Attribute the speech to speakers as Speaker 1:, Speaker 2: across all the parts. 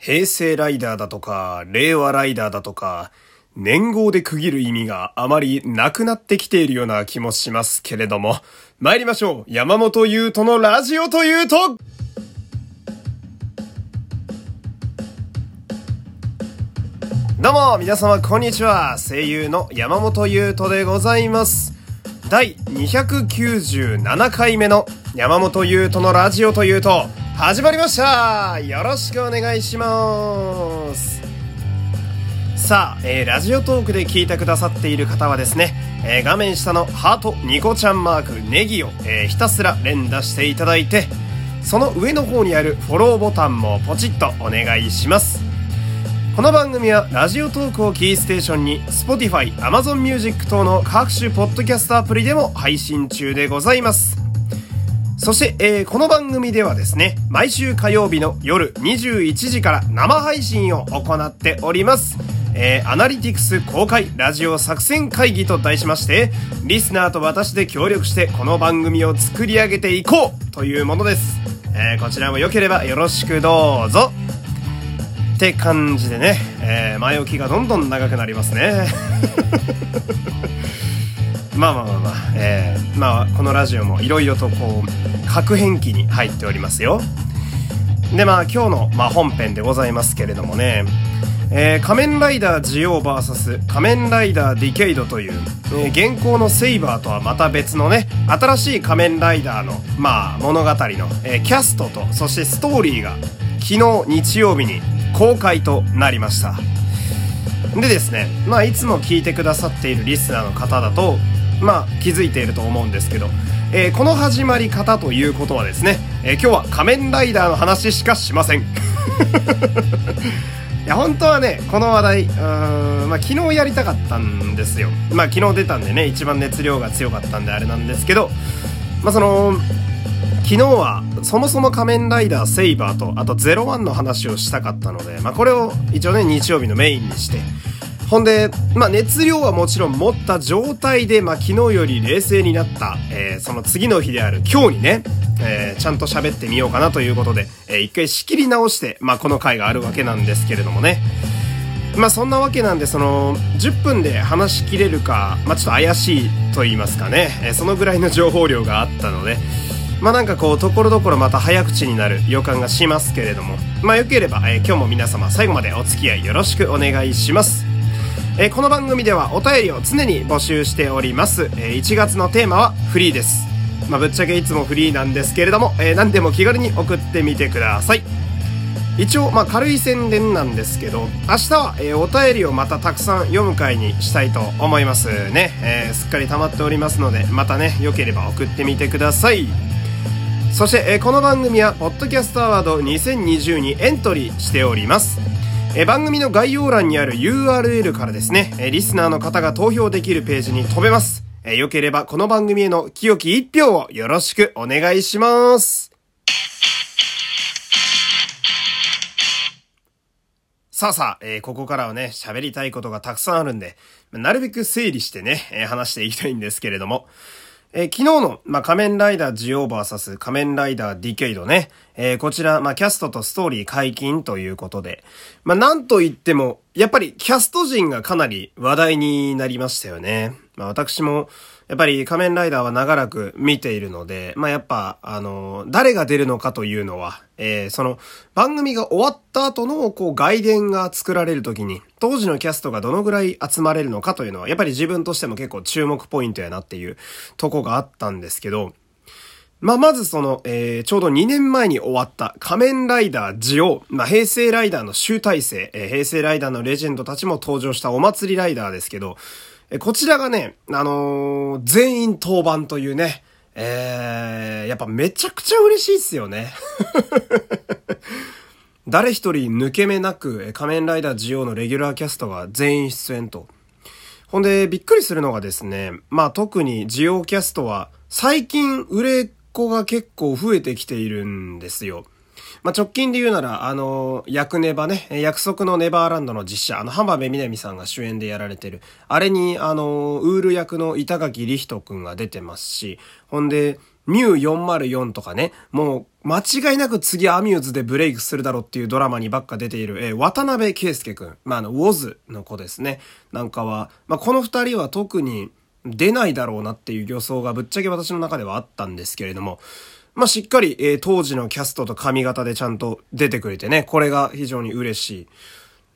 Speaker 1: 平成ライダーだとか、令和ライダーだとか、年号で区切る意味があまりなくなってきているような気もしますけれども、参りましょう山本優斗のラジオというとどうも、皆様こんにちは。声優の山本優斗でございます。第297回目の山本優斗のラジオというと、始まりましたよろしくお願いしますさあ、えー、ラジオトークで聞いてくださっている方はですね、えー、画面下のハートニコちゃんマークネギを、えー、ひたすら連打していただいて、その上の方にあるフォローボタンもポチッとお願いします。この番組はラジオトークをキーステーションに Spotify、Amazon Music 等の各種ポッドキャストアプリでも配信中でございます。そして、えー、この番組ではですね、毎週火曜日の夜21時から生配信を行っております。えー、アナリティクス公開ラジオ作戦会議と題しまして、リスナーと私で協力してこの番組を作り上げていこうというものです。えー、こちらも良ければよろしくどうぞ。って感じでね、えー、前置きがどんどん長くなりますね。まあまあまあまあ、えー、まあこのラジオもいろいろとこう、核変期に入っておりますよ。でまあ今日の、まあ、本編でございますけれどもね、えー、仮面ライダージオー VS 仮面ライダーディケイドという、えー、現行のセイバーとはまた別のね、新しい仮面ライダーの、まあ物語の、えー、キャストと、そしてストーリーが昨日日曜日に公開となりました。でですね、まあいつも聞いてくださっているリスナーの方だと、まあ気づいていると思うんですけど、えー、この始まり方ということはですね、えー、今日は仮面ライダーの話しかしません。いや、本当はね、この話題、うーん、まあ昨日やりたかったんですよ。まあ昨日出たんでね、一番熱量が強かったんであれなんですけど、まあその、昨日はそもそも仮面ライダーセイバーとあと01の話をしたかったので、まあ、これを一応ね日曜日のメインにしてほんで、まあ、熱量はもちろん持った状態で、まあ、昨日より冷静になった、えー、その次の日である今日にね、えー、ちゃんと喋ってみようかなということで、えー、一回仕切り直して、まあ、この回があるわけなんですけれどもね。まあそんなわけなんで、その、10分で話しきれるか、まあちょっと怪しいと言いますかね、えー、そのぐらいの情報量があったので、まあなんかこう、ところどころまた早口になる予感がしますけれども、まあよければ、えー、今日も皆様最後までお付き合いよろしくお願いします。えー、この番組ではお便りを常に募集しております。えー、1月のテーマはフリーです。まあぶっちゃけいつもフリーなんですけれども、えー、何でも気軽に送ってみてください。一応、まあ、軽い宣伝なんですけど、明日は、えー、お便りをまたたくさん読む回にしたいと思いますね。えー、すっかり溜まっておりますので、またね、良ければ送ってみてください。そして、えー、この番組は、ポッドキャストアワード2020にエントリーしております。え、番組の概要欄にある URL からですね、え、リスナーの方が投票できるページに飛べます。えー、よければこの番組への清き一票をよろしくお願いします。さあさあ、えー、ここからはね、喋りたいことがたくさんあるんで、なるべく整理してね、えー、話していきたいんですけれども、えー、昨日の、まあ、仮面ライダージオーバーサス仮面ライダーディケイドね。えー、こちら、まあ、キャストとストーリー解禁ということで。まあ、なんと言っても、やっぱりキャスト陣がかなり話題になりましたよね。まあ、私も、やっぱり仮面ライダーは長らく見ているので、まあ、やっぱ、あの、誰が出るのかというのは、えー、その、番組が終わった後の、こう、外伝が作られる時に、当時のキャストがどのぐらい集まれるのかというのは、やっぱり自分としても結構注目ポイントやなっていうとこがあったんですけど、まあ、まずその、えー、ちょうど2年前に終わった仮面ライダージオまあ、平成ライダーの集大成、えー、平成ライダーのレジェンドたちも登場したお祭りライダーですけど、こちらがね、あのー、全員当番というね、えー、やっぱめちゃくちゃ嬉しいっすよね。誰一人抜け目なく、仮面ライダージオのレギュラーキャストが全員出演と。ほんで、びっくりするのがですね、まあ特にジオキャストは、最近売れっ子が結構増えてきているんですよ。まあ、直近で言うなら、あの、役ネバね、約束のネバーランドの実写、あの、浜辺美波さんが主演でやられてる、あれに、あの、ウール役の板垣理人くんが出てますし、ほんで、ミュー404とかね、もう間違いなく次アミューズでブレイクするだろうっていうドラマにばっか出ている、えー、渡辺圭介くん。まあ、あの、ウォズの子ですね。なんかは、まあ、この二人は特に出ないだろうなっていう予想がぶっちゃけ私の中ではあったんですけれども、まあ、しっかり、えー、当時のキャストと髪型でちゃんと出てくれてね、これが非常に嬉し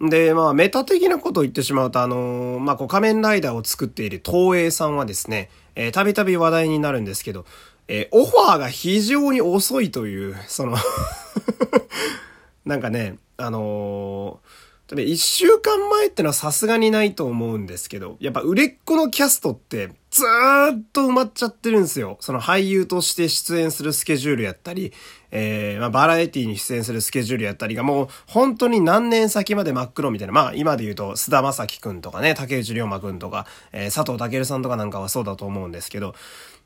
Speaker 1: い。で、まあ、メタ的なことを言ってしまうと、あのー、まあ、こう、仮面ライダーを作っている東映さんはですね、えー、たびたび話題になるんですけど、えー、オファーが非常に遅いという、その なんかね、あのー、一週間前ってのはさすがにないと思うんですけど、やっぱ売れっ子のキャストってずーっと埋まっちゃってるんですよ。その俳優として出演するスケジュールやったり、えー、まあ、バラエティに出演するスケジュールやったりがもう本当に何年先まで真っ黒みたいな。まあ今で言うと菅田将暉くんとかね、竹内涼真くんとか、えー、佐藤健さんとかなんかはそうだと思うんですけど、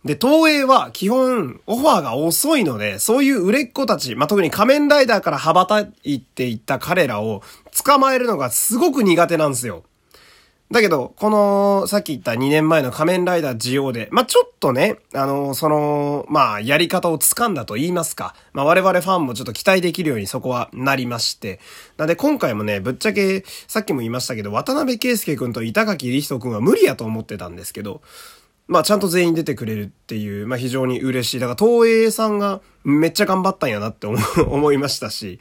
Speaker 1: で、東映は基本オファーが遅いので、そういう売れっ子たち、まあ、特に仮面ライダーから羽ばたいていった彼らを捕まえるのがすごく苦手なんですよ。だけど、この、さっき言った2年前の仮面ライダージオで、まあ、ちょっとね、あの、その、まあ、やり方を掴んだと言いますか。まあ、我々ファンもちょっと期待できるようにそこはなりまして。なんで今回もね、ぶっちゃけ、さっきも言いましたけど、渡辺圭介くんと板垣理人くんは無理やと思ってたんですけど、まあちゃんと全員出てくれるっていう、まあ非常に嬉しい。だから東映さんがめっちゃ頑張ったんやなって思い ましたし、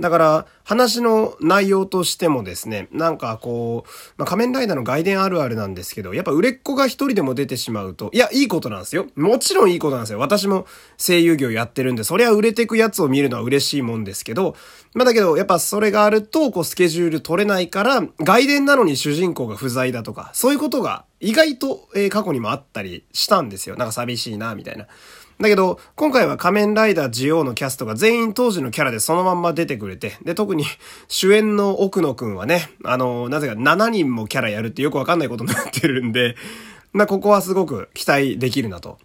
Speaker 1: だから、話の内容としてもですね、なんかこう、まあ、仮面ライダーの外伝あるあるなんですけど、やっぱ売れっ子が一人でも出てしまうと、いや、いいことなんですよ。もちろんいいことなんですよ。私も声優業やってるんで、そりゃ売れてくやつを見るのは嬉しいもんですけど、まあだけど、やっぱそれがあると、こう、スケジュール取れないから、外伝なのに主人公が不在だとか、そういうことが意外と、えー、過去にもあったりしたんですよ。なんか寂しいな、みたいな。だけど、今回は仮面ライダージオーのキャストが全員当時のキャラでそのまんま出てくれて、で、特に 主演の奥野くんはね、あの、なぜか7人もキャラやるってよくわかんないことになってるんで、ま、ここはすごく期待できるなと。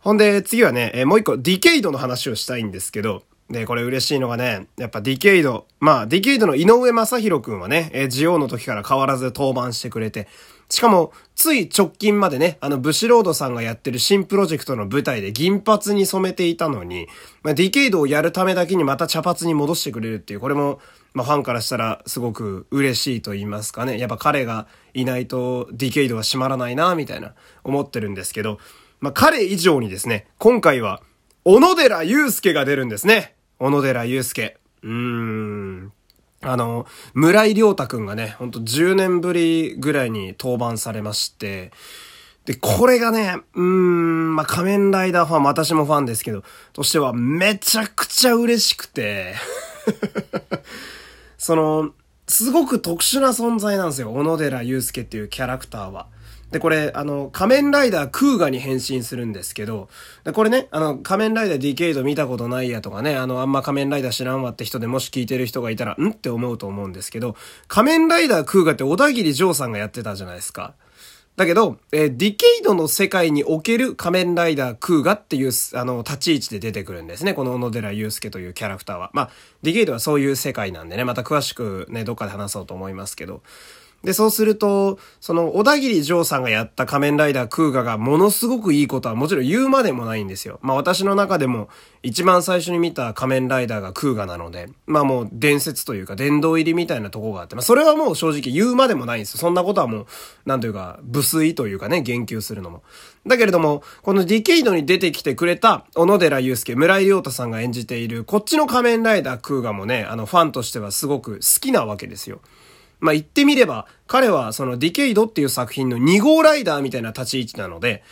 Speaker 1: ほんで、次はね、えもう一個、ディケイドの話をしたいんですけど、で、これ嬉しいのがね、やっぱディケイド、まあ、ディケイドの井上正宏くんはね、えジオーの時から変わらず登板してくれて、しかも、つい直近までね、あの、ブシロードさんがやってる新プロジェクトの舞台で銀髪に染めていたのに、まあ、ディケイドをやるためだけにまた茶髪に戻してくれるっていう、これも、まあ、ファンからしたらすごく嬉しいと言いますかね。やっぱ彼がいないとディケイドは閉まらないな、みたいな思ってるんですけど、まあ、彼以上にですね、今回は、小野寺祐介が出るんですね。小野寺祐介。うーん。あの、村井良太くんがね、ほんと10年ぶりぐらいに登板されまして、で、これがね、うーん、まあ、仮面ライダーファン、私もファンですけど、としてはめちゃくちゃ嬉しくて その、すごく特殊な存在なんですよ、小野寺祐介っていうキャラクターは。で、これ、あの、仮面ライダークーガに変身するんですけど、で、これね、あの、仮面ライダーディケイド見たことないやとかね、あの、あんま仮面ライダー知らんわって人でもし聞いてる人がいたら、ん？って思うと思うんですけど、仮面ライダークーガって小田切丈さんがやってたじゃないですか。だけど、えー、ディケイドの世界における仮面ライダークーガっていう、あの、立ち位置で出てくるんですね。この小野寺祐介というキャラクターは。まあ、ディケイドはそういう世界なんでね、また詳しくね、どっかで話そうと思いますけど。で、そうすると、その、小田切丈さんがやった仮面ライダークーガがものすごくいいことはもちろん言うまでもないんですよ。まあ私の中でも一番最初に見た仮面ライダーがクーガなので、まあもう伝説というか殿堂入りみたいなとこがあって、まあそれはもう正直言うまでもないんですよ。そんなことはもう、なんというか、無粋というかね、言及するのも。だけれども、このディケイドに出てきてくれた小野寺ユウスケ、村井良大さんが演じている、こっちの仮面ライダークウガもね、あのファンとしてはすごく好きなわけですよ。まあ、言ってみれば、彼はそのディケイドっていう作品の2号ライダーみたいな立ち位置なので、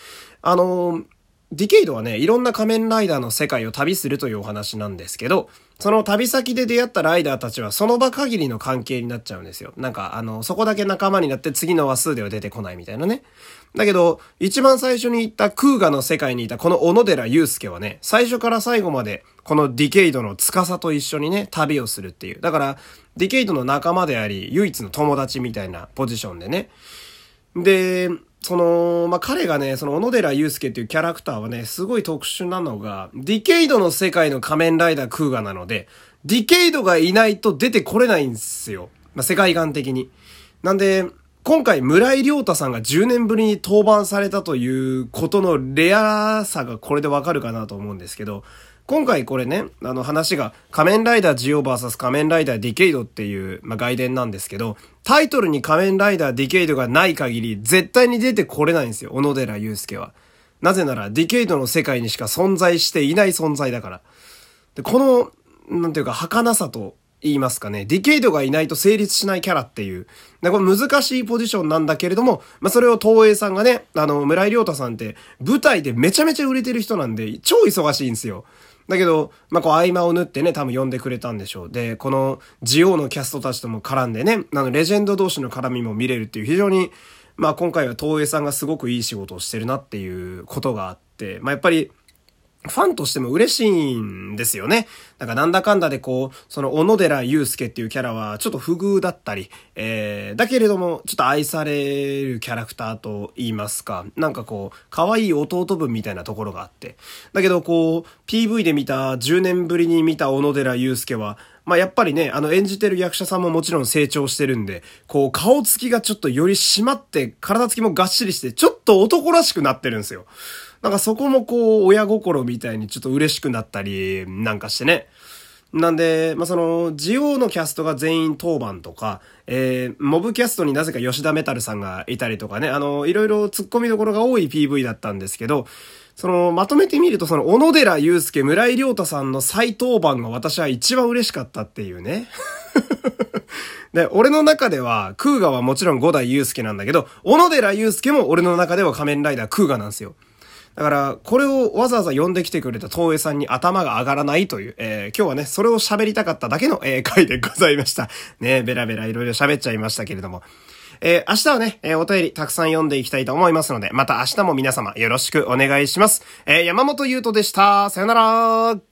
Speaker 1: あのー、ディケイドはね、いろんな仮面ライダーの世界を旅するというお話なんですけど、その旅先で出会ったライダーたちはその場限りの関係になっちゃうんですよ。なんか、あの、そこだけ仲間になって次の話数では出てこないみたいなね。だけど、一番最初に行ったクーガの世界にいたこの小野寺祐介はね、最初から最後までこのディケイドの司と一緒にね、旅をするっていう。だから、ディケイドの仲間であり、唯一の友達みたいなポジションでね。で、その、まあ、彼がね、その小野寺祐介っていうキャラクターはね、すごい特殊なのが、ディケイドの世界の仮面ライダークーガなので、ディケイドがいないと出てこれないんですよ。まあ、世界観的に。なんで、今回村井良大さんが10年ぶりに登板されたということのレアさがこれでわかるかなと思うんですけど、今回これね、あの話が仮面ライダージオ VS 仮面ライダーディケイドっていう、まあ、外伝なんですけど、タイトルに仮面ライダーディケイドがない限り絶対に出てこれないんですよ、小野寺ユウスケは。なぜならディケイドの世界にしか存在していない存在だから。で、この、なんていうか、儚さと言いますかね。ディケイドがいないと成立しないキャラっていう。で、これ難しいポジションなんだけれども、まあ、それを東映さんがね、あの、村井亮太さんって舞台でめちゃめちゃ売れてる人なんで、超忙しいんですよ。だけど、まあ、こう合間を縫ってね、多分呼んでくれたんでしょう。で、このジオのキャストたちとも絡んでね、あの、レジェンド同士の絡みも見れるっていう非常に、まあ、今回は東映さんがすごくいい仕事をしてるなっていうことがあって、まあ、やっぱり、ファンとしても嬉しいんですよね。なんかなんだかんだでこう、その小野寺祐介っていうキャラはちょっと不遇だったり、えー、だけれどもちょっと愛されるキャラクターと言いますか、なんかこう、可愛い弟分みたいなところがあって。だけどこう、PV で見た10年ぶりに見た小野寺祐介は、まあやっぱりね、あの演じてる役者さんももちろん成長してるんで、こう顔つきがちょっとより締まって、体つきもがっしりして、ちょっと男らしくなってるんですよ。なんかそこもこう、親心みたいにちょっと嬉しくなったり、なんかしてね。なんで、まあ、その、ジオのキャストが全員当番とか、えー、モブキャストになぜか吉田メタルさんがいたりとかね、あの、いろいろ突っ込みどころが多い PV だったんですけど、その、まとめてみると、その、小野寺祐介、村井亮太さんの再当番が私は一番嬉しかったっていうね。で、俺の中では、クーガはもちろん五代祐介なんだけど、小野寺祐介も俺の中では仮面ライダークーガなんですよ。だから、これをわざわざ呼んできてくれた東映さんに頭が上がらないという、えー、今日はね、それを喋りたかっただけの、えー、回でございました。ね、ベラベラいろいろ喋っちゃいましたけれども。えー、明日はね、えー、お便りたくさん読んでいきたいと思いますので、また明日も皆様よろしくお願いします。えー、山本優斗でした。さよなら